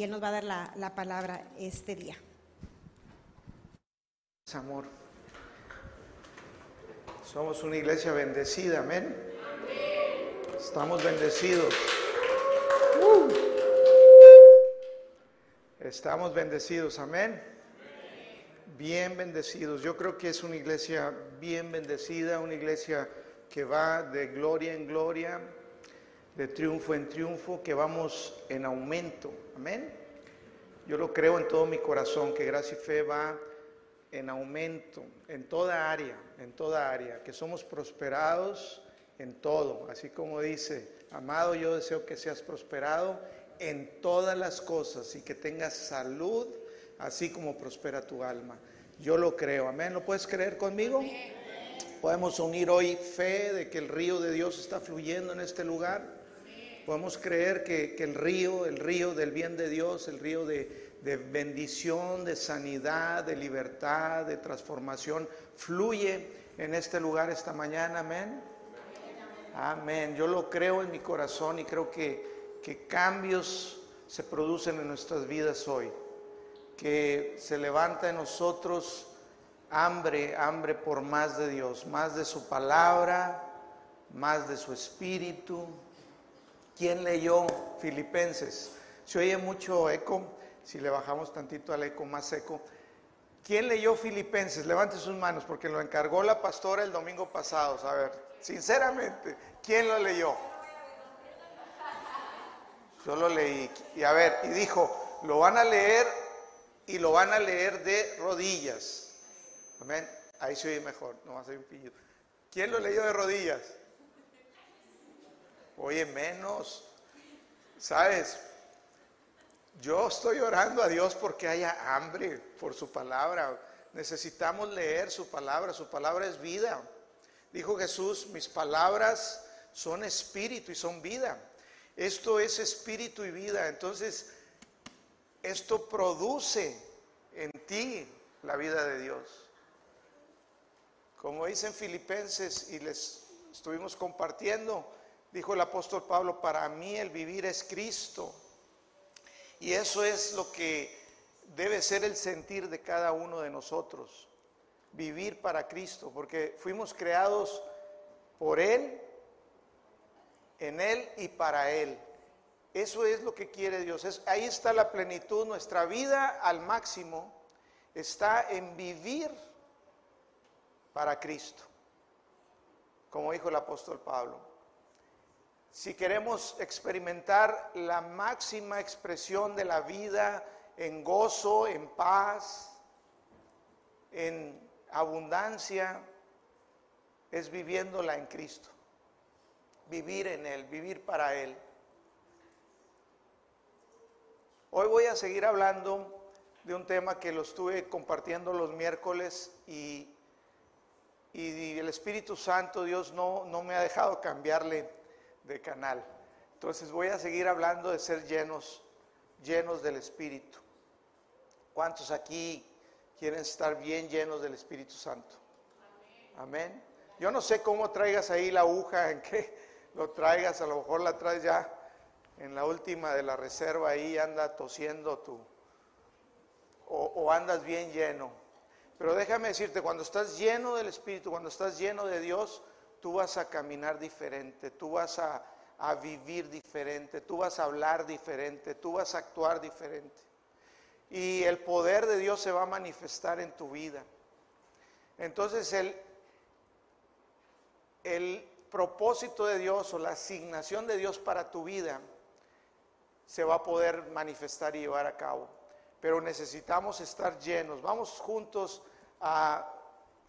y Él nos va a dar la, la palabra este día. Amor. Somos una iglesia bendecida, amén. Estamos bendecidos. Uh. Estamos bendecidos, amén. Bien bendecidos. Yo creo que es una iglesia bien bendecida, una iglesia que va de gloria en gloria, de triunfo en triunfo, que vamos en aumento. Amén. Yo lo creo en todo mi corazón, que gracia y fe va en aumento en toda área, en toda área, que somos prosperados en todo, así como dice, amado, yo deseo que seas prosperado en todas las cosas y que tengas salud, así como prospera tu alma. Yo lo creo, amén. ¿Lo puedes creer conmigo? Podemos unir hoy fe de que el río de Dios está fluyendo en este lugar. Podemos creer que, el río, el río del bien de Dios, el río de, bendición, de sanidad, de libertad, de transformación, fluye en este lugar esta mañana, amén. Amén. Yo lo creo en mi corazón y creo que cambios se producen en nuestras vidas hoy, que se levanta en nosotros hambre, hambre por más de Dios, más de su palabra, más de su espíritu. ¿Quién leyó Filipenses? Se oye mucho eco si le bajamos tantito al eco más seco. ¿Quién leyó Filipenses? Levante sus manos porque lo encargó la pastora el domingo pasado. A ver, sinceramente, ¿quién lo leyó? Yo lo leí. Y a ver, y dijo, lo van a leer y lo van a leer de rodillas. Amén. Ahí se oye mejor, no va a ser un pillo. ¿Quién lo leyó de rodillas? Oye, menos. ¿Sabes? Yo estoy orando a Dios porque haya hambre por su palabra. Necesitamos leer su palabra. Su palabra es vida. Dijo Jesús, mis palabras son espíritu y son vida. Esto es espíritu y vida. Entonces, esto produce en ti la vida de Dios. Como dicen Filipenses y les estuvimos compartiendo, dijo el apóstol Pablo, para mí el vivir es Cristo y eso es lo que debe ser el sentir de cada uno de nosotros, vivir para Cristo, porque fuimos creados por Él, en Él y para Él. Eso es lo que quiere Dios. Es, ahí está la plenitud, nuestra vida al máximo está en vivir para Cristo, como dijo el apóstol Pablo si queremos experimentar la máxima expresión de la vida en gozo, en paz, en abundancia, es viviéndola en Cristo. Vivir en Él, vivir para Él. Hoy voy a seguir hablando de un tema que lo estuve compartiendo los miércoles y, y el Espíritu Santo, Dios no, no me ha dejado cambiarle de canal. Entonces voy a seguir hablando de ser llenos, llenos del Espíritu. ¿Cuántos aquí quieren estar bien llenos del Espíritu Santo? Amén. Yo no sé cómo traigas ahí la aguja, en qué lo traigas, a lo mejor la traes ya en la última de la reserva ahí, anda tosiendo tú, o, o andas bien lleno. Pero déjame decirte, cuando estás lleno del Espíritu, cuando estás lleno de Dios, tú vas a caminar diferente, tú vas a, vivir diferente, tú vas a hablar diferente, tú vas a actuar diferente. Y el poder de Dios se va a manifestar en tu vida. Entonces el, el propósito de Dios o la asignación de Dios para tu vida se va a poder manifestar y llevar a cabo. Pero necesitamos estar llenos. Vamos juntos a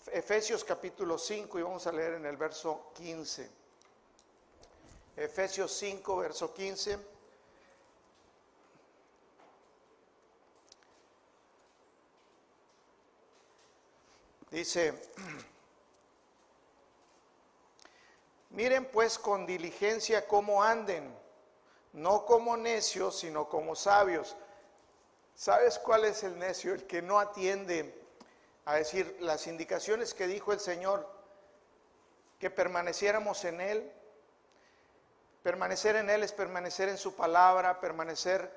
Efesios capítulo 5 y vamos a leer en el verso 15. Efesios 5, verso 15. Dice, miren pues con diligencia cómo anden, no como necios, sino como sabios. ¿Sabes cuál es el necio? El que no atiende a decir las indicaciones que dijo el Señor, que permaneciéramos en Él. Permanecer en Él es permanecer en su palabra, permanecer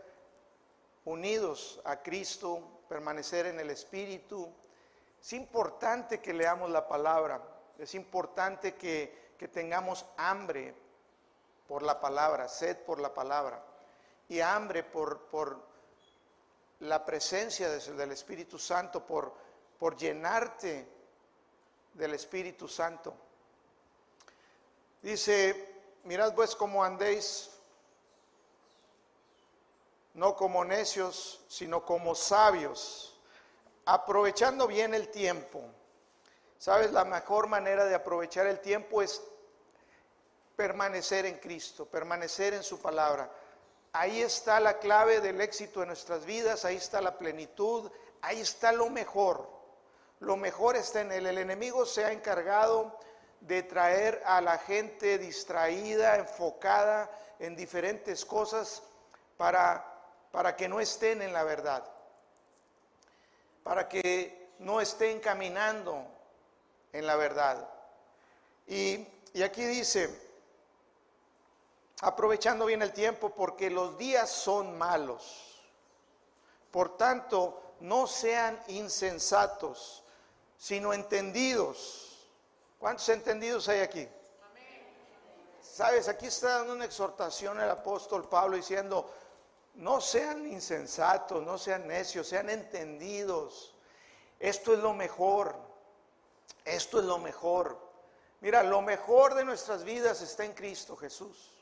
unidos a Cristo, permanecer en el Espíritu. Es importante que leamos la palabra, es importante que, tengamos hambre por la palabra, sed por la palabra y hambre por, por la presencia del Espíritu Santo, por, por llenarte del Espíritu Santo. Dice, mirad pues cómo andéis, no como necios, sino como sabios, aprovechando bien el tiempo. ¿Sabes? La mejor manera de aprovechar el tiempo es permanecer en Cristo, permanecer en su palabra. Ahí está la clave del éxito de nuestras vidas, ahí está la plenitud, ahí está lo mejor. Lo mejor está en él. El enemigo se ha encargado de traer a la gente distraída, enfocada en diferentes cosas para, para que no estén en la verdad, para que no estén caminando en la verdad. Y, y aquí dice, aprovechando bien el tiempo porque los días son malos. Por tanto, no sean insensatos, sino entendidos. ¿Cuántos entendidos hay aquí? Sabes, aquí está dando una exhortación el apóstol Pablo diciendo, no sean insensatos, no sean necios, sean entendidos. Esto es lo mejor, esto es lo mejor. Mira, lo mejor de nuestras vidas está en Cristo Jesús.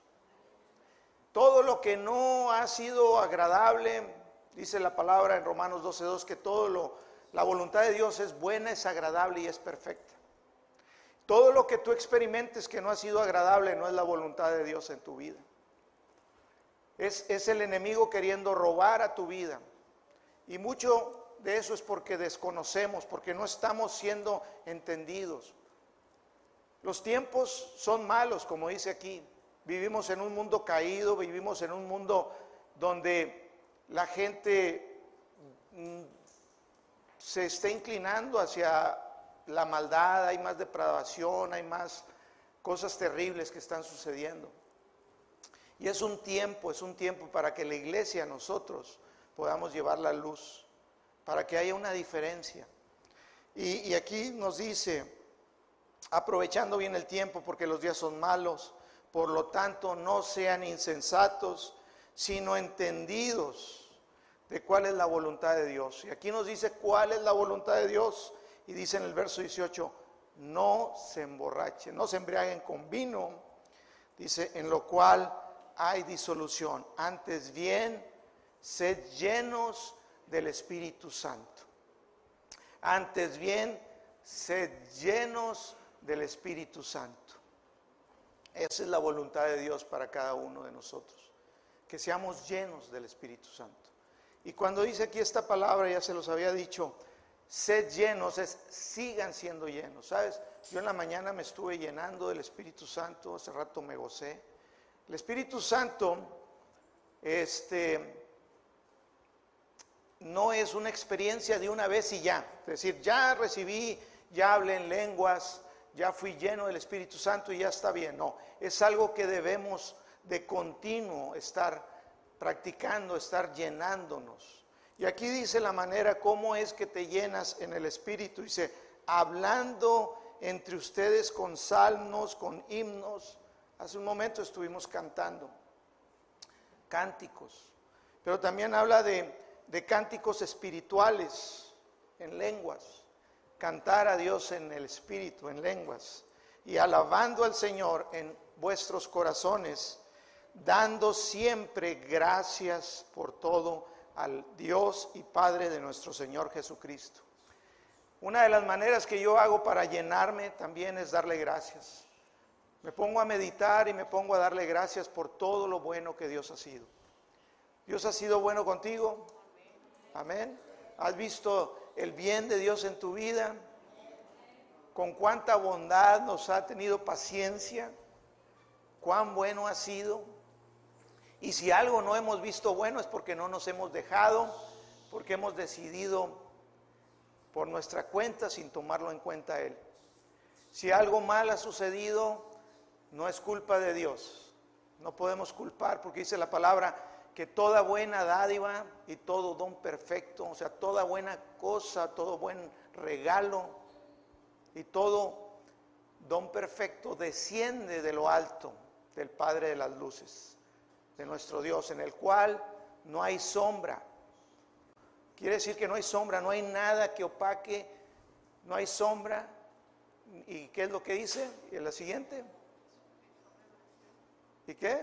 Todo lo que no ha sido agradable, dice la palabra en Romanos 12.2, que todo lo, la voluntad de Dios es buena, es agradable y es perfecta. Todo lo que tú experimentes que no ha sido agradable no es la voluntad de Dios en tu vida. Es, es el enemigo queriendo robar a tu vida. Y mucho de eso es porque desconocemos, porque no estamos siendo entendidos. Los tiempos son malos, como dice aquí. Vivimos en un mundo caído, vivimos en un mundo donde la gente se está inclinando hacia la maldad, hay más depravación, hay más cosas terribles que están sucediendo. Y es un tiempo, es un tiempo para que la iglesia, nosotros, podamos llevar la luz, para que haya una diferencia. Y, y aquí nos dice, aprovechando bien el tiempo porque los días son malos, por lo tanto, no sean insensatos, sino entendidos de cuál es la voluntad de Dios. Y aquí nos dice cuál es la voluntad de Dios. Y dice en el verso 18, no se emborrachen, no se embriaguen con vino. Dice, en lo cual hay disolución. Antes bien, sed llenos del Espíritu Santo. Antes bien, sed llenos del Espíritu Santo. Esa es la voluntad de Dios para cada uno de nosotros, que seamos llenos del Espíritu Santo. Y cuando dice aquí esta palabra, ya se los había dicho, sed llenos, es sigan siendo llenos. ¿Sabes? Yo en la mañana me estuve llenando del Espíritu Santo, hace rato me gocé. El Espíritu Santo, este, no es una experiencia de una vez y ya. Es decir, ya recibí, ya hablé en lenguas, ya fui lleno del Espíritu Santo y ya está bien. No, es algo que debemos de continuo estar practicando, estar llenándonos. Y aquí dice la manera cómo es que te llenas en el Espíritu. Dice, hablando entre ustedes con salmos, con himnos. Hace un momento estuvimos cantando cánticos, pero también habla de, de cánticos espirituales en lenguas cantar a Dios en el Espíritu, en lenguas, y alabando al Señor en vuestros corazones, dando siempre gracias por todo al Dios y Padre de nuestro Señor Jesucristo. Una de las maneras que yo hago para llenarme también es darle gracias. Me pongo a meditar y me pongo a darle gracias por todo lo bueno que Dios ha sido. Dios ha sido bueno contigo. Amén. ¿Has visto el bien de Dios en tu vida, con cuánta bondad nos ha tenido paciencia, cuán bueno ha sido. Y si algo no hemos visto bueno es porque no nos hemos dejado, porque hemos decidido por nuestra cuenta sin tomarlo en cuenta Él. Si algo mal ha sucedido, no es culpa de Dios. No podemos culpar porque dice la palabra que toda buena dádiva y todo don perfecto, o sea, toda buena cosa, todo buen regalo y todo don perfecto desciende de lo alto del Padre de las Luces, de nuestro Dios, en el cual no hay sombra. Quiere decir que no hay sombra, no hay nada que opaque, no hay sombra. ¿Y qué es lo que dice? ¿Y en la siguiente? ¿Y qué?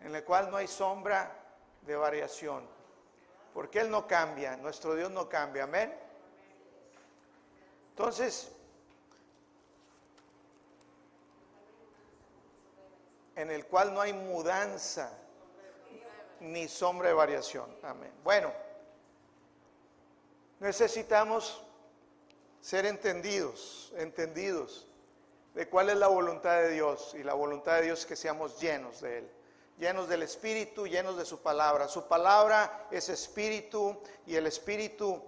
En el cual no hay sombra de variación. Porque Él no cambia, nuestro Dios no cambia, amén. Entonces, en el cual no hay mudanza ni sombra de variación. Amén. Bueno, necesitamos ser entendidos, entendidos de cuál es la voluntad de Dios. Y la voluntad de Dios es que seamos llenos de Él, llenos del Espíritu, llenos de su palabra. Su palabra es Espíritu y el Espíritu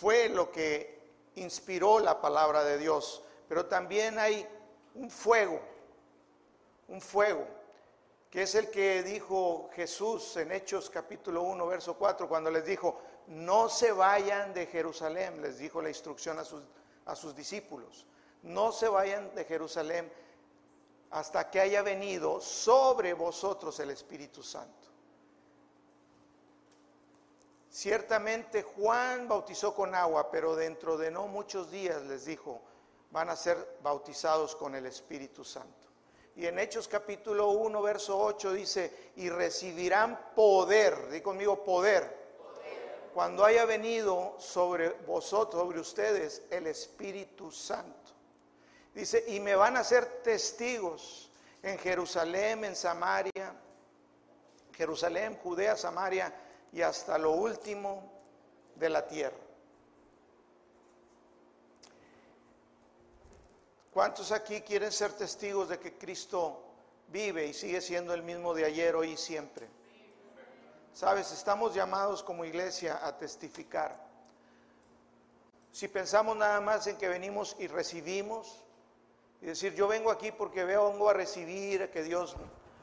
fue lo que inspiró la palabra de Dios. Pero también hay un fuego un fuego, que es el que dijo Jesús en Hechos capítulo 1, verso 4, cuando les dijo, no se vayan de Jerusalén, les dijo la instrucción a sus, a sus discípulos, no se vayan de Jerusalén hasta que haya venido sobre vosotros el Espíritu Santo. Ciertamente Juan bautizó con agua, pero dentro de no muchos días les dijo, van a ser bautizados con el Espíritu Santo. Y en Hechos capítulo 1, verso 8 dice, y recibirán poder, di conmigo poder, cuando haya venido sobre vosotros, sobre ustedes, el Espíritu Santo. Dice, y me van a ser testigos en Jerusalén, en Samaria, Jerusalén, Judea, Samaria y hasta lo último de la tierra. ¿Cuántos aquí quieren ser testigos de que Cristo vive y sigue siendo el mismo de ayer, hoy y siempre? Sabes, estamos llamados como iglesia a testificar. Si pensamos nada más en que venimos y recibimos, y decir, yo vengo aquí porque vengo a recibir, que Dios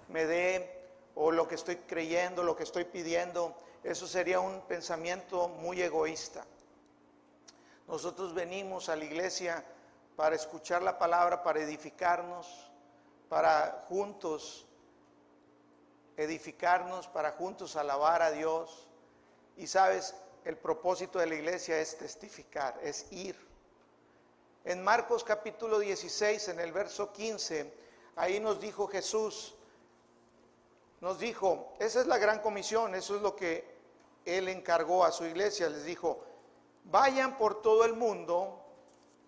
me dé, o lo que estoy creyendo, lo que estoy pidiendo, eso sería un pensamiento muy egoísta. Nosotros venimos a la iglesia para escuchar la palabra, para edificarnos, para juntos edificarnos, para juntos alabar a Dios. Y sabes, el propósito de la iglesia es testificar, es ir. En Marcos capítulo 16, en el verso 15, ahí nos dijo Jesús, nos dijo, esa es la gran comisión, eso es lo que Él encargó a su iglesia, les dijo, vayan por todo el mundo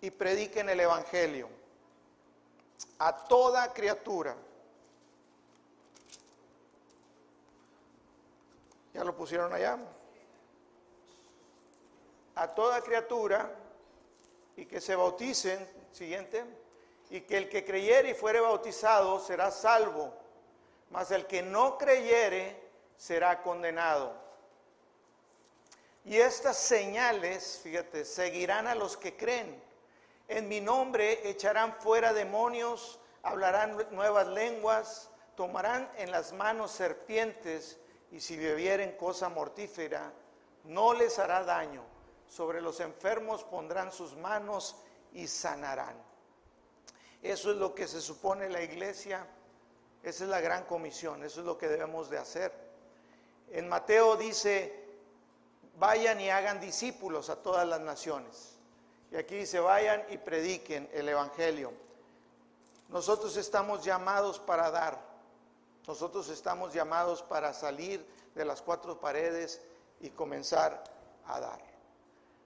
y prediquen el Evangelio a toda criatura. ¿Ya lo pusieron allá? A toda criatura y que se bauticen, siguiente, y que el que creyere y fuere bautizado será salvo, mas el que no creyere será condenado. Y estas señales, fíjate, seguirán a los que creen en mi nombre echarán fuera demonios, hablarán nuevas lenguas, tomarán en las manos serpientes y si bebieren cosa mortífera, no les hará daño. Sobre los enfermos pondrán sus manos y sanarán. Eso es lo que se supone la iglesia, esa es la gran comisión, eso es lo que debemos de hacer. En Mateo dice, vayan y hagan discípulos a todas las naciones. Y aquí dice, vayan y prediquen el Evangelio. Nosotros estamos llamados para dar. Nosotros estamos llamados para salir de las cuatro paredes y comenzar a dar.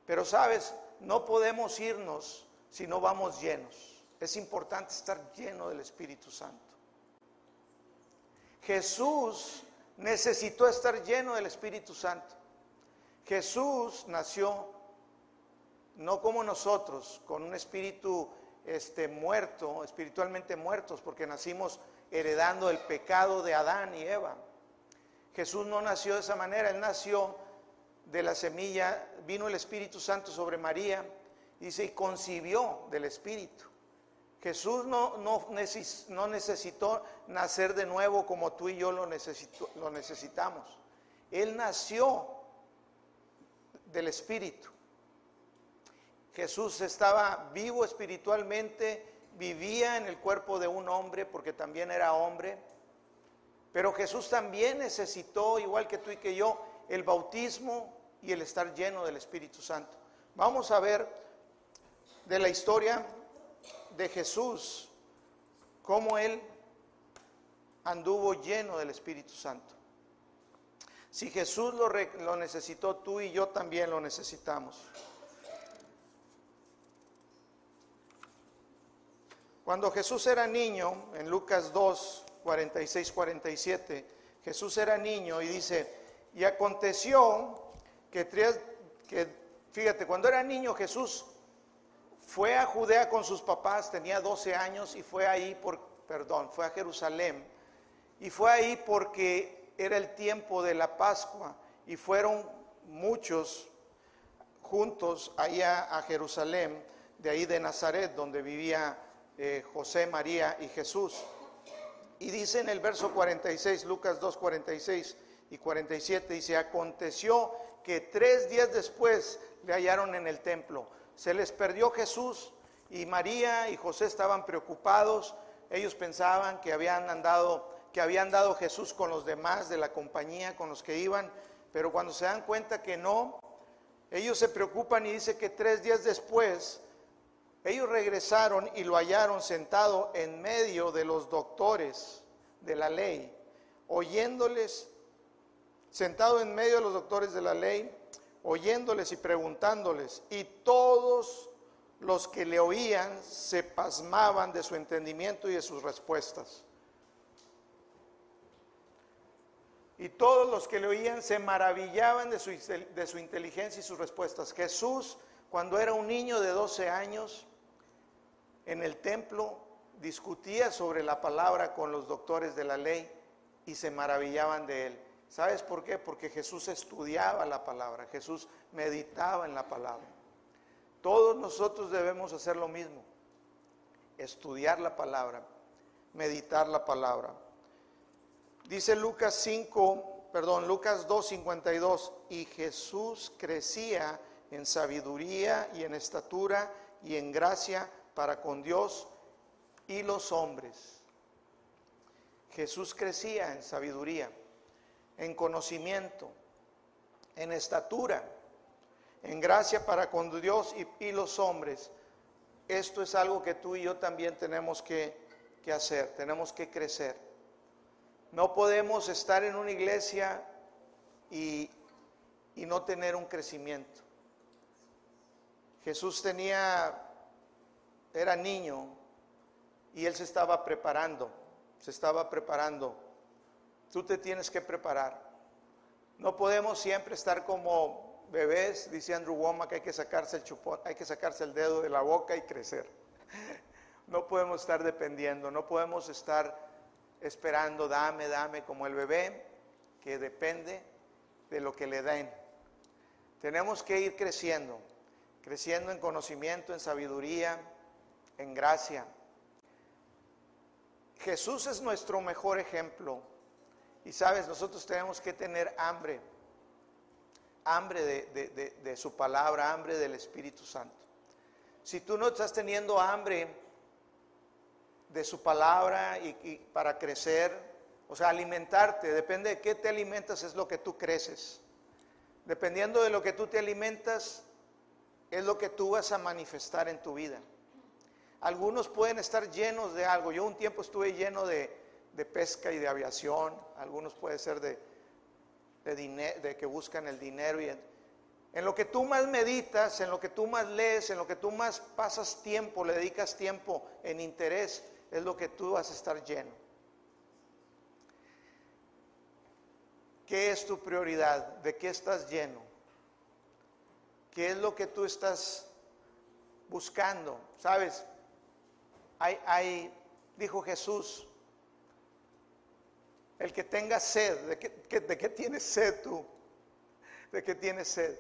Pero sabes, no podemos irnos si no vamos llenos. Es importante estar lleno del Espíritu Santo. Jesús necesitó estar lleno del Espíritu Santo. Jesús nació no como nosotros, con un espíritu este, muerto, espiritualmente muertos, porque nacimos heredando el pecado de Adán y Eva. Jesús no nació de esa manera, Él nació de la semilla, vino el Espíritu Santo sobre María, dice, y concibió del Espíritu. Jesús no, no, no necesitó nacer de nuevo como tú y yo lo, lo necesitamos. Él nació del Espíritu. Jesús estaba vivo espiritualmente, vivía en el cuerpo de un hombre porque también era hombre, pero Jesús también necesitó, igual que tú y que yo, el bautismo y el estar lleno del Espíritu Santo. Vamos a ver de la historia de Jesús, cómo él anduvo lleno del Espíritu Santo. Si Jesús lo, lo necesitó, tú y yo también lo necesitamos. Cuando Jesús era niño, en Lucas 2, 46, 47, Jesús era niño y dice, y aconteció que, que, fíjate, cuando era niño Jesús fue a Judea con sus papás, tenía 12 años y fue ahí por, perdón, fue a Jerusalén y fue ahí porque era el tiempo de la Pascua y fueron muchos juntos allá a Jerusalén, de ahí de Nazaret, donde vivía eh, José, María y Jesús. Y dice en el verso 46, Lucas 2, 46 y 47, dice, aconteció que tres días después le hallaron en el templo. Se les perdió Jesús y María y José estaban preocupados. Ellos pensaban que habían andado, que habían dado Jesús con los demás de la compañía, con los que iban, pero cuando se dan cuenta que no, ellos se preocupan y dice que tres días después ellos regresaron y lo hallaron sentado en medio de los doctores de la ley, oyéndoles, sentado en medio de los doctores de la ley, oyéndoles y preguntándoles. Y todos los que le oían se pasmaban de su entendimiento y de sus respuestas. Y todos los que le oían se maravillaban de su, de su inteligencia y sus respuestas. Jesús, cuando era un niño de 12 años, en el templo discutía sobre la palabra con los doctores de la ley y se maravillaban de él. ¿Sabes por qué? Porque Jesús estudiaba la palabra, Jesús meditaba en la palabra. Todos nosotros debemos hacer lo mismo, estudiar la palabra, meditar la palabra. Dice Lucas 5, perdón, Lucas 2:52, y Jesús crecía en sabiduría y en estatura y en gracia para con Dios y los hombres. Jesús crecía en sabiduría, en conocimiento, en estatura, en gracia para con Dios y, los hombres. Esto es algo que tú y yo también tenemos que, que hacer, tenemos que crecer. No podemos estar en una iglesia y, y no tener un crecimiento. Jesús tenía era niño y él se estaba preparando, se estaba preparando. Tú te tienes que preparar. No podemos siempre estar como bebés, dice Andrew Womack, que hay que sacarse el chupón, hay que sacarse el dedo de la boca y crecer. No podemos estar dependiendo, no podemos estar esperando, dame, dame, como el bebé que depende de lo que le den. Tenemos que ir creciendo, creciendo en conocimiento, en sabiduría, en gracia. Jesús es nuestro mejor ejemplo. Y sabes, nosotros tenemos que tener hambre, hambre de, su palabra, hambre del Espíritu Santo. Si tú no estás teniendo hambre de su palabra y, y para crecer, o sea, alimentarte, depende de qué te alimentas, es lo que tú creces. Dependiendo de lo que tú te alimentas, es lo que tú vas a manifestar en tu vida. Algunos pueden estar llenos de algo. Yo un tiempo estuve lleno de, pesca y de aviación. Algunos puede ser de, de, que buscan el dinero. Y en, lo que tú más meditas, en lo que tú más lees, en lo que tú más pasas tiempo, le dedicas tiempo en interés, es lo que tú vas a estar lleno. ¿Qué es tu prioridad? ¿De qué estás lleno? ¿Qué es lo que tú estás buscando? ¿Sabes? Hay, dijo Jesús, el que tenga sed, ¿de qué, ¿de qué tienes sed tú? ¿De qué tienes sed?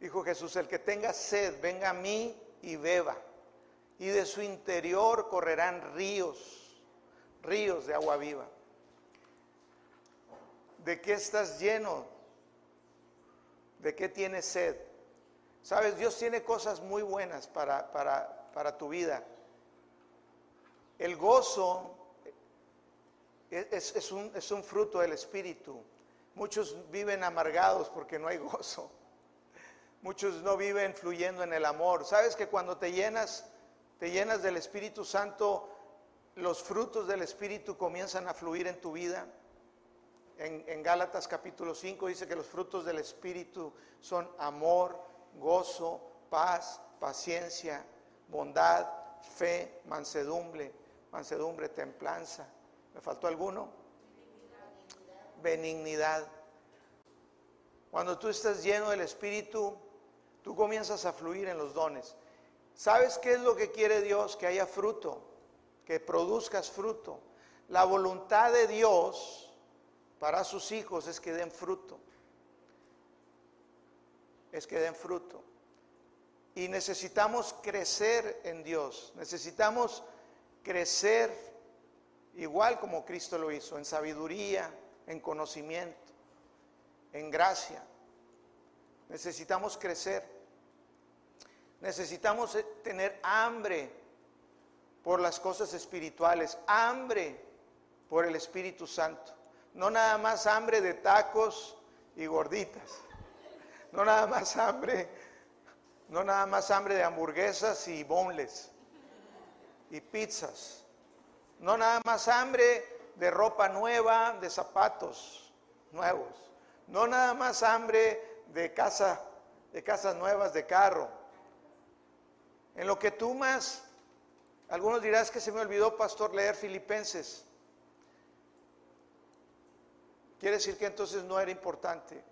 Dijo Jesús, el que tenga sed, venga a mí y beba. y de su interior correrán ríos, ríos de agua viva. ¿De qué estás lleno? ¿De qué tienes sed? Sabes, Dios tiene cosas muy buenas para, para, para tu vida. El gozo es, un fruto del Espíritu. Muchos viven amargados porque no hay gozo. Muchos no viven fluyendo en el amor. Sabes que cuando te llenas, te llenas del Espíritu Santo, los frutos del Espíritu comienzan a fluir en tu vida. En, en, Gálatas capítulo 5 dice que los frutos del Espíritu son amor, gozo, paz, paciencia, bondad, fe, mansedumbre, mansedumbre, templanza. ¿Me faltó alguno? Benignidad. Cuando tú estás lleno del Espíritu, tú comienzas a fluir en los dones. ¿Sabes qué es lo que quiere Dios? Que haya fruto, que produzcas fruto. La voluntad de Dios para sus hijos es que den fruto. Es que den fruto. Y necesitamos crecer en Dios. Necesitamos crecer igual como Cristo lo hizo, en sabiduría, en conocimiento, en gracia. Necesitamos crecer. Necesitamos eh, tener hambre por las cosas espirituales, hambre por el Espíritu Santo. No nada más hambre de tacos y gorditas. No nada más hambre, no nada más hambre de hamburguesas y bonles y pizzas. No nada más hambre de ropa nueva, de zapatos nuevos. No nada más hambre de casa, de casas nuevas, de carro en lo que tú más, algunos dirás que se me olvidó, pastor, leer Filipenses. Quiere decir que entonces no era importante.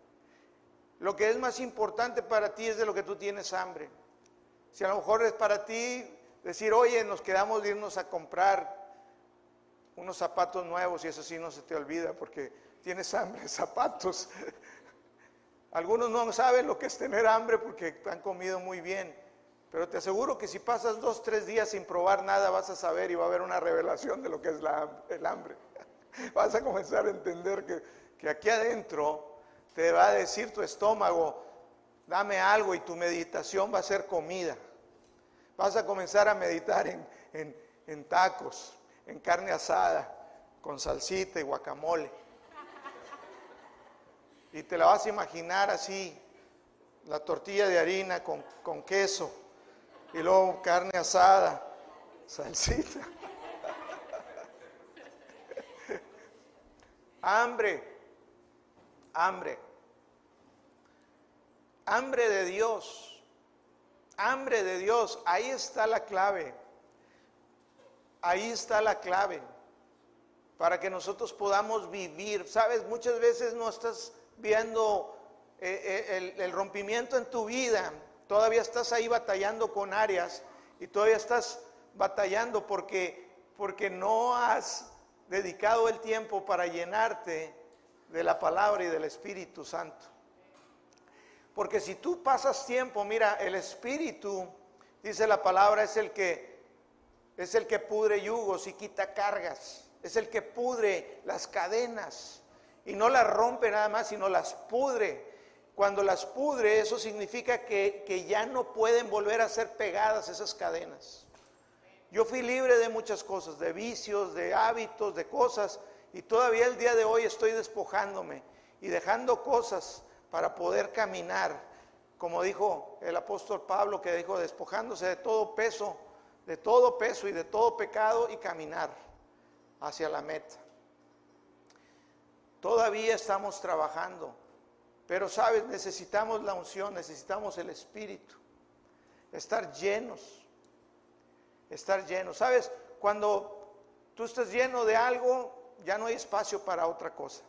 Lo que es más importante para ti es de lo que tú tienes hambre. Si a lo mejor es para ti decir, oye, nos quedamos de irnos a comprar unos zapatos nuevos y eso sí no se te olvida porque tienes hambre zapatos. Algunos no saben lo que es tener hambre porque han comido muy bien. Pero te aseguro que si pasas dos, tres días sin probar nada, vas a saber y va a haber una revelación de lo que es el hambre. Vas a comenzar a entender que, que aquí adentro te va a decir tu estómago, dame algo y tu meditación va a ser comida. Vas a comenzar a meditar en, en, en tacos, en carne asada, con salsita y guacamole. Y te la vas a imaginar así, la tortilla de harina con, con queso y luego carne asada, salsita. hambre, hambre, hambre de Dios, hambre de Dios, ahí está la clave, ahí está la clave para que nosotros podamos vivir. Sabes, muchas veces no estás viendo eh, eh, el, el rompimiento en tu vida Todavía estás ahí batallando con áreas y todavía estás batallando porque, porque no has dedicado el tiempo para llenarte de la palabra y del Espíritu Santo. Porque si tú pasas tiempo, mira, el Espíritu, dice la palabra, es el que es el que pudre yugos y quita cargas, es el que pudre las cadenas. Y no las rompe nada más, sino las pudre. Cuando las pudre, eso significa que, ya no pueden volver a ser pegadas esas cadenas. Yo fui libre de muchas cosas, de vicios, de hábitos, de cosas, y todavía el día de hoy estoy despojándome y dejando cosas para poder caminar, como dijo el apóstol Pablo, que dijo, despojándose de todo peso, de todo peso y de todo pecado y caminar hacia la meta. Todavía estamos trabajando. Pero sabes, necesitamos la unción, necesitamos el Espíritu, estar llenos, estar llenos. Sabes, cuando tú estás lleno de algo, ya no hay espacio para otra cosa.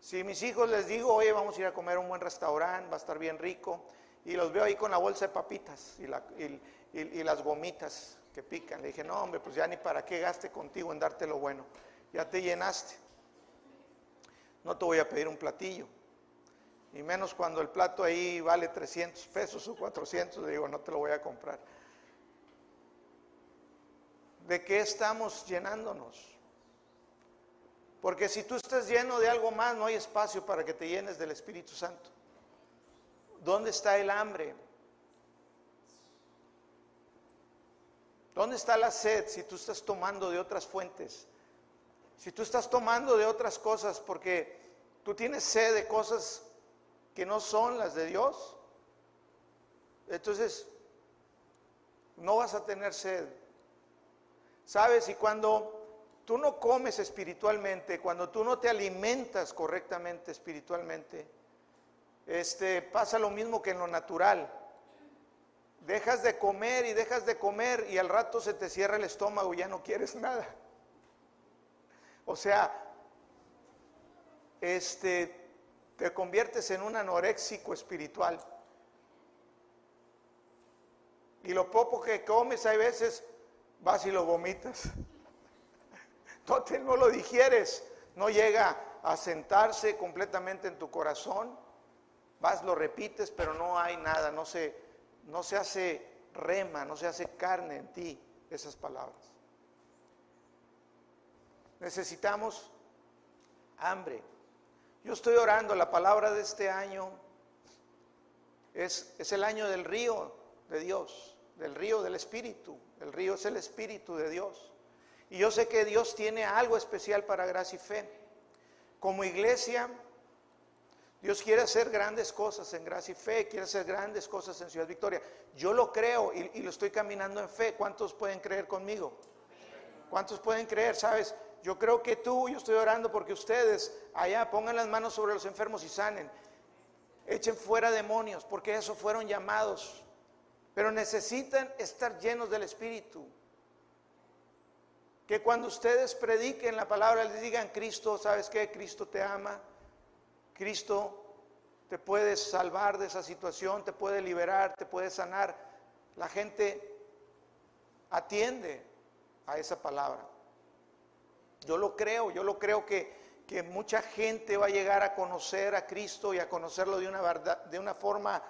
Si mis hijos les digo, oye, vamos a ir a comer un buen restaurante, va a estar bien rico, y los veo ahí con la bolsa de papitas y, las gomitas que pican, le dije, no, hombre, pues ya ni para qué gaste contigo en darte lo bueno, ya te llenaste. No te voy a pedir un platillo. Y menos cuando el plato ahí vale 300 pesos o 400, le digo, no te lo voy a comprar. de qué estamos llenándonos. Porque si tú estás lleno de algo más, no hay espacio para que te llenes del Espíritu Santo. ¿Dónde está el hambre? ¿Dónde está la sed si tú estás tomando de otras fuentes? Si tú estás tomando de otras cosas porque tú tienes sed de cosas que no son las de Dios, entonces no vas a tener sed. ¿Sabes? Y cuando tú no comes espiritualmente, cuando tú no te alimentas correctamente espiritualmente, este, pasa lo mismo que en lo natural. Dejas de comer y dejas de comer y al rato se te cierra el estómago y ya no quieres nada. O sea, este, te conviertes en un anoréxico espiritual. Y lo poco que comes hay veces vas y lo vomitas. No, lo digieres, no llega a sentarse completamente en tu corazón. Vas, lo repites, pero no hay nada, no se, no se hace rema, no se hace carne en ti esas palabras. Necesitamos hambre. Yo estoy orando, la palabra de este año es, es el año del río de Dios, del río del Espíritu. El río es el Espíritu de Dios. Y yo sé que Dios tiene algo especial para gracia y fe. Como iglesia, Dios quiere hacer grandes cosas en gracia y fe, quiere hacer grandes cosas en Ciudad Victoria. Yo lo creo y, lo estoy caminando en fe. ¿Cuántos pueden creer conmigo? ¿Cuántos pueden creer? Sabes, yo creo que tú, yo estoy orando porque ustedes allá pongan las manos sobre los enfermos y sanen. Echen fuera demonios, porque eso fueron llamados. Pero necesitan estar llenos del Espíritu. Que cuando ustedes prediquen la palabra, les digan, Cristo, ¿sabes qué? Cristo te ama. Cristo te puede salvar de esa situación, te puede liberar, te puede sanar. La gente atiende a esa palabra. Yo lo creo, yo lo creo que, que mucha gente va a llegar a conocer a Cristo y a conocerlo de una, verdad, de una forma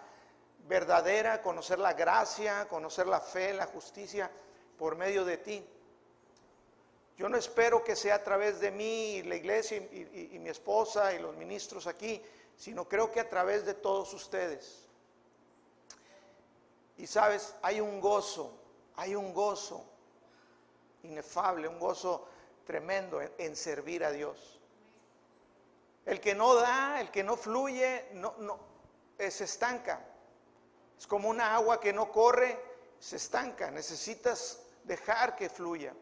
verdadera, conocer la gracia, conocer la fe, la justicia por medio de ti. Yo no espero que sea a través de mí, la iglesia y, mi esposa y los ministros aquí, sino creo que a través de todos ustedes. Y sabes, hay un gozo, hay un gozo inefable, un gozo tremendo en, servir a Dios. El que no da, el que no fluye, no, no, eh, se estanca. Es como una agua que no corre, se estanca. Necesitas dejar que fluya.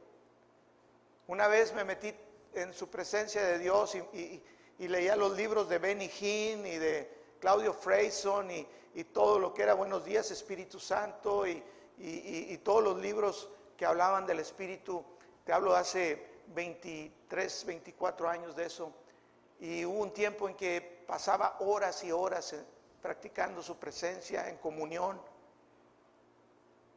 Una vez me metí en su presencia de Dios y, leía los libros de Benny Hinn y de Claudio Freyson y, todo lo que era Buenos días Espíritu Santo y, todos los libros que hablaban del Espíritu. Te hablo de hace 23, 24 años de eso. Y hubo un tiempo en que pasaba horas y horas practicando su presencia en comunión.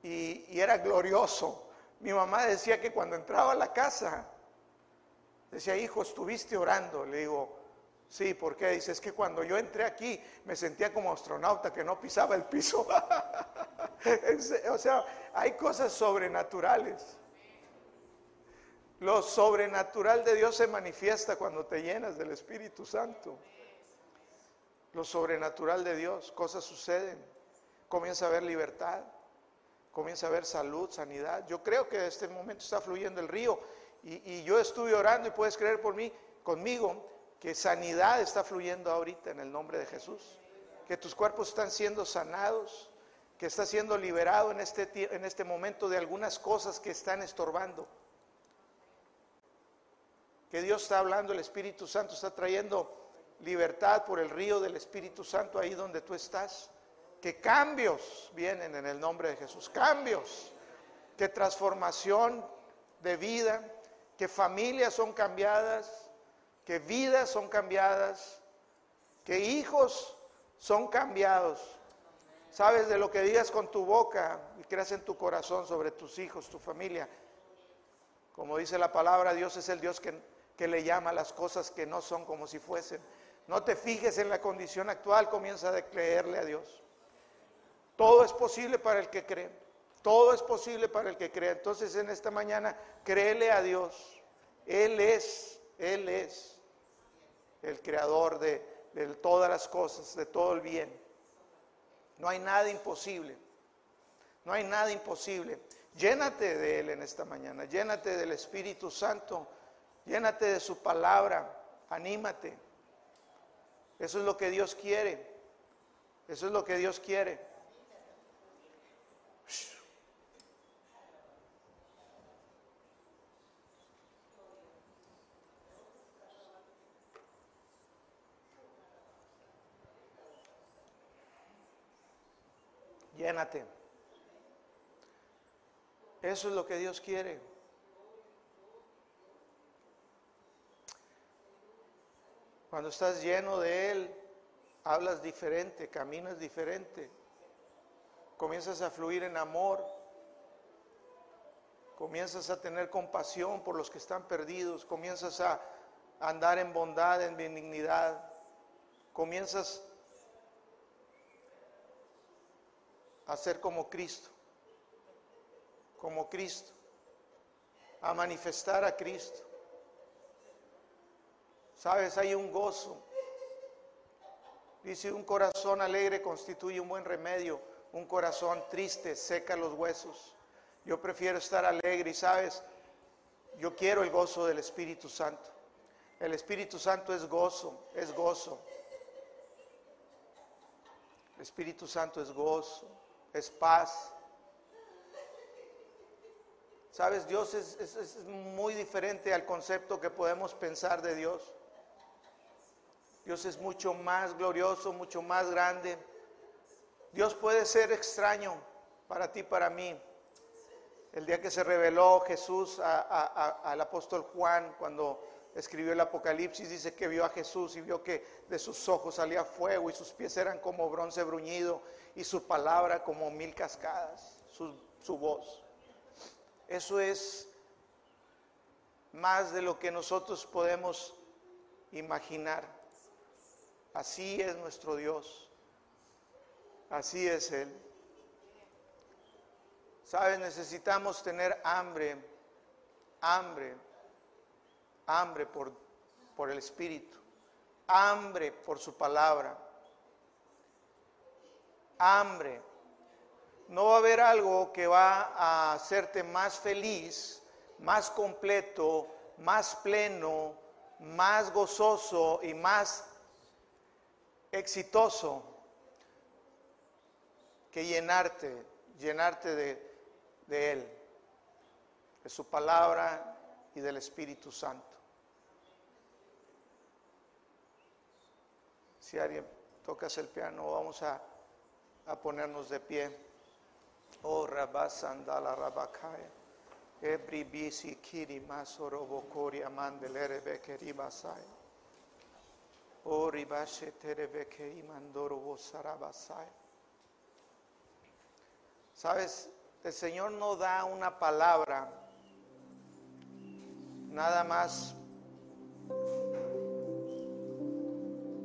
y era glorioso mi mamá decía que cuando entraba a la casa, decía, hijo, estuviste orando. Le digo, sí, ¿por qué? Dice, es que cuando yo entré aquí me sentía como astronauta que no pisaba el piso. o sea, hay cosas sobrenaturales. Lo sobrenatural de Dios se manifiesta cuando te llenas del Espíritu Santo. Lo sobrenatural de Dios, cosas suceden. Comienza a haber libertad comienza a haber salud, sanidad. Yo creo que en este momento está fluyendo el río y, yo estuve orando y puedes creer por mí, conmigo, que sanidad está fluyendo ahorita en el nombre de Jesús, que tus cuerpos están siendo sanados, que está siendo liberado en este, en este momento de algunas cosas que están estorbando. Que Dios está hablando, el Espíritu Santo está trayendo libertad por el río del Espíritu Santo ahí donde tú estás que cambios vienen en el nombre de Jesús, cambios, que transformación de vida, que familias son cambiadas, que vidas son cambiadas, que hijos son cambiados. Sabes de lo que digas con tu boca y creas en tu corazón sobre tus hijos, tu familia. Como dice la palabra, Dios es el Dios que, le llama las cosas que no son como si fuesen. No te fijes en la condición actual, comienza a creerle a Dios. Todo es posible para el que cree. Todo es posible para el que cree. Entonces en esta mañana, créele a Dios. Él es, Él es el creador de, de todas las cosas, de todo el bien. No hay nada imposible. No hay nada imposible. Llénate de Él en esta mañana. Llénate del Espíritu Santo. Llénate de su palabra. Anímate. Eso es lo que Dios quiere. Eso es lo que Dios quiere. Llénate. Eso es lo que Dios quiere. Cuando estás lleno de Él, hablas diferente, caminas diferente, comienzas a fluir en amor, comienzas a tener compasión por los que están perdidos, comienzas a andar en bondad, en benignidad, comienzas a ser como Cristo, como Cristo, a manifestar a Cristo. Sabes, hay un gozo. Dice, un corazón alegre constituye un buen remedio, un corazón triste seca los huesos. Yo prefiero estar alegre y sabes, yo quiero el gozo del Espíritu Santo. El Espíritu Santo es gozo, es gozo. El Espíritu Santo es gozo es paz. Sabes, Dios es, muy diferente al concepto que podemos pensar de Dios. Dios es mucho más glorioso, mucho más grande. Dios puede ser extraño para ti, para mí. El día que se reveló Jesús al apóstol Juan, cuando escribió el Apocalipsis, dice que vio a Jesús y vio que de sus ojos salía fuego y sus pies eran como bronce bruñido y su palabra como mil cascadas, su, su voz. Eso es más de lo que nosotros podemos imaginar. Así es nuestro Dios. Así es Él. Sabes, necesitamos tener hambre, hambre hambre por, por el Espíritu, hambre por su palabra, hambre. No va a haber algo que va a hacerte más feliz, más completo, más pleno, más gozoso y más exitoso que llenarte, llenarte de, de Él, de su palabra y del Espíritu Santo. Si alguien tocas el piano, vamos a, ponernos de pie. Oh, Rabasandala Rabakaya. Ebri bisi kiri masoro bokori amandelere bekeri basai. Oh, ribashe terebe imandoro vosarabasai. Sabes, el Señor no da una palabra nada más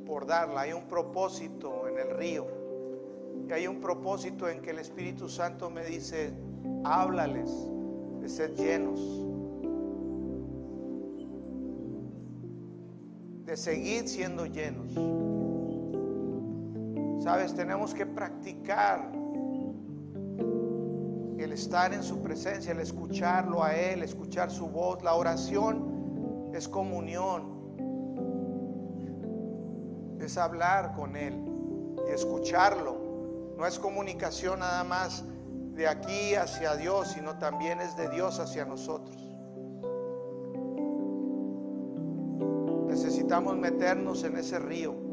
por darla, hay un propósito en el río. Y hay un propósito en que el Espíritu Santo me dice, háblales de ser llenos, de seguir siendo llenos. Sabes, tenemos que practicar el estar en su presencia, el escucharlo a Él, escuchar su voz. La oración es comunión es hablar con Él y escucharlo. No es comunicación nada más de aquí hacia Dios, sino también es de Dios hacia nosotros. Necesitamos meternos en ese río.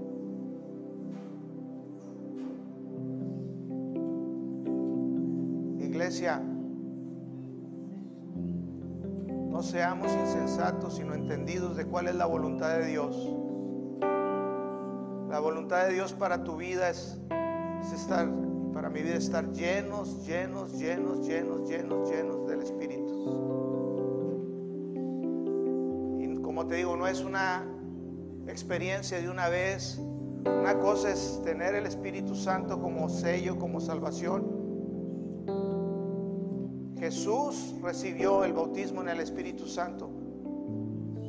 No seamos insensatos, sino entendidos de cuál es la voluntad de Dios. La voluntad de Dios para tu vida es, estar, para mi vida, estar llenos, llenos, llenos, llenos, llenos, llenos del Espíritu. Y como te digo, no es una experiencia de una vez. Una cosa es tener el Espíritu Santo como sello, como salvación. Jesús recibió el bautismo en el Espíritu Santo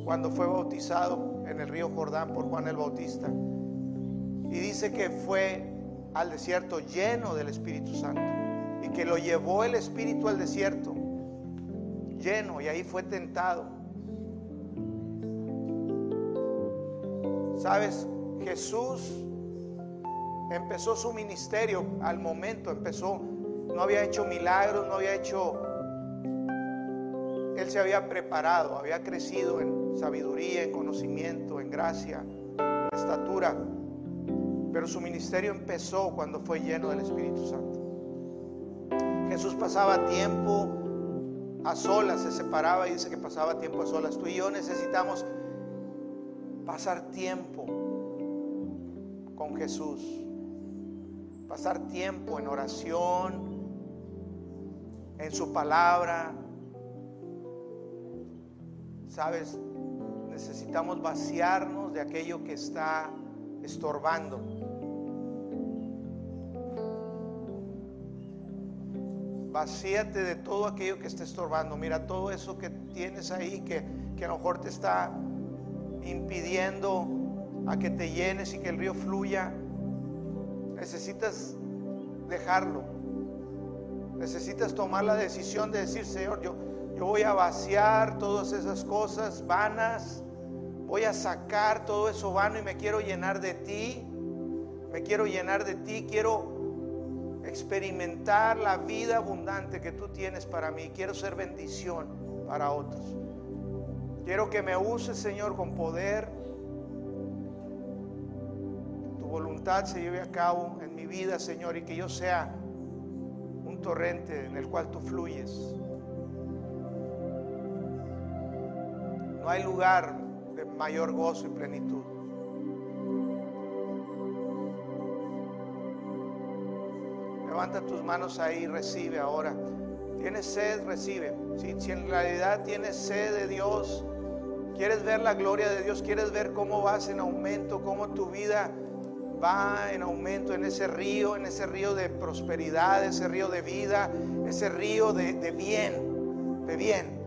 cuando fue bautizado en el río Jordán por Juan el Bautista. Y dice que fue al desierto lleno del Espíritu Santo y que lo llevó el Espíritu al desierto lleno y ahí fue tentado. ¿Sabes? Jesús empezó su ministerio al momento, empezó, no había hecho milagros, no había hecho, se había preparado, había crecido en sabiduría, en conocimiento, en gracia, en estatura, pero su ministerio empezó cuando fue lleno del Espíritu Santo. Jesús pasaba tiempo a solas, se separaba y dice que pasaba tiempo a solas. Tú y yo necesitamos pasar tiempo con Jesús, pasar tiempo en oración, en su palabra. Sabes, necesitamos vaciarnos de aquello que está estorbando. Vacíate de todo aquello que está estorbando. Mira todo eso que tienes ahí que, que a lo mejor te está impidiendo a que te llenes y que el río fluya. Necesitas dejarlo. Necesitas tomar la decisión de decir, Señor, yo, voy a vaciar todas esas cosas vanas. Voy a sacar todo eso vano y me quiero llenar de ti. Me quiero llenar de ti. Quiero experimentar la vida abundante que tú tienes para mí. Quiero ser bendición para otros. Quiero que me uses, Señor, con poder. Tu voluntad se lleve a cabo en mi vida, Señor, y que yo sea un torrente en el cual tú fluyes. No hay lugar de mayor gozo y plenitud. Levanta tus manos ahí y recibe ahora. Tienes sed, recibe. Si, en realidad tienes sed de Dios, quieres ver la gloria de Dios, quieres ver cómo vas en aumento, cómo tu vida va en aumento en ese río, en ese río de prosperidad, ese río de vida, ese río de bien, de bien.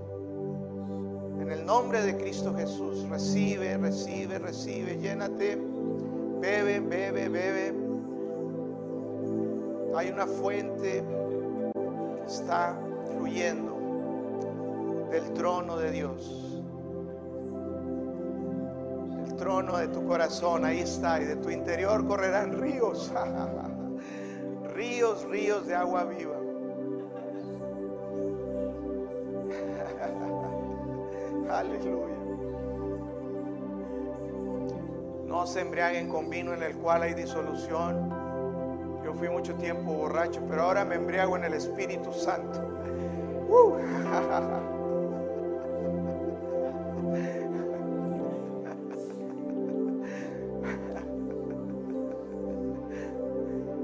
En el nombre de Cristo Jesús, recibe, recibe, recibe, llénate, bebe, bebe, bebe. Hay una fuente que está fluyendo del trono de Dios. El trono de tu corazón, ahí está, y de tu interior correrán ríos, ríos, ríos de agua viva. Aleluya. No se embriaguen con vino en el cual hay disolución. Yo fui mucho tiempo borracho, pero ahora me embriago en el Espíritu Santo. Uh.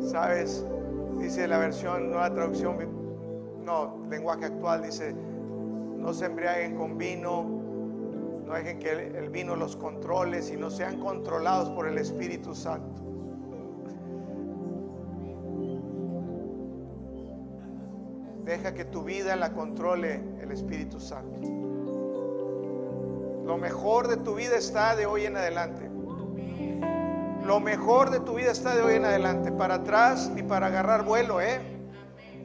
¿Sabes? Dice la versión, nueva traducción, no, lenguaje actual, dice, no se embriaguen con vino, no dejen que el, vino los controle, sino sean controlados por el Espíritu Santo. Deja que tu vida la controle el Espíritu Santo. Lo mejor de tu vida está de hoy en adelante. Lo mejor de tu vida está de hoy en adelante. Para atrás ni para agarrar vuelo, ¿eh?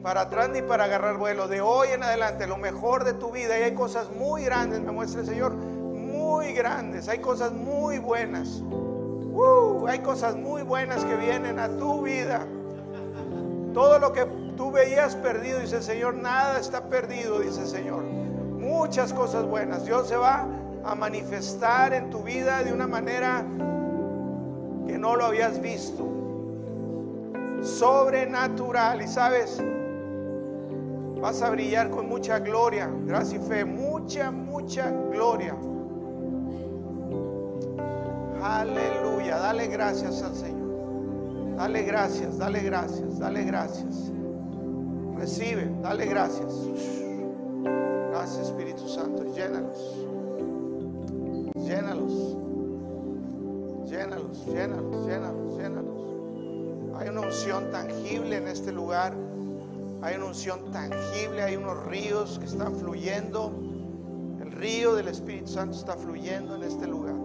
Para atrás ni para agarrar vuelo. De hoy en adelante, lo mejor de tu vida. Y hay cosas muy grandes, me muestra el Señor. Muy grandes. Hay cosas muy buenas. Uh, hay cosas muy buenas que vienen a tu vida. Todo lo que tú veías perdido, dice el Señor, nada está perdido, dice el Señor. Muchas cosas buenas. Dios se va a manifestar en tu vida de una manera que no lo habías visto. Sobrenatural. Y sabes, vas a brillar con mucha gloria, gracia y fe. Mucha, mucha gloria. Aleluya. Dale gracias al Señor. Dale gracias, dale gracias, dale gracias. Recibe, dale gracias. Gracias Espíritu Santo. Llénalos. Llénalos. Llénalos, llénalos, llénalos, llénalos. Hay una unción tangible en este lugar. Hay una unción tangible, hay unos ríos que están fluyendo. El río del Espíritu Santo está fluyendo en este lugar.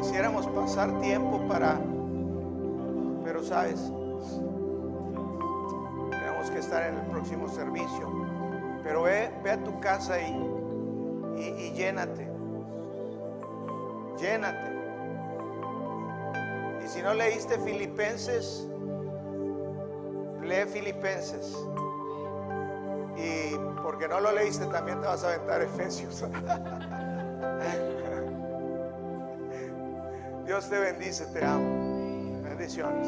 Quisiéramos pasar tiempo para, pero sabes, tenemos que estar en el próximo servicio. Pero ve, ve a tu casa y, y, y llénate. Llénate. Y si no leíste Filipenses, lee Filipenses. Y porque no lo leíste, también te vas a aventar Efesios. Dios te bendice, te amo. Bendiciones.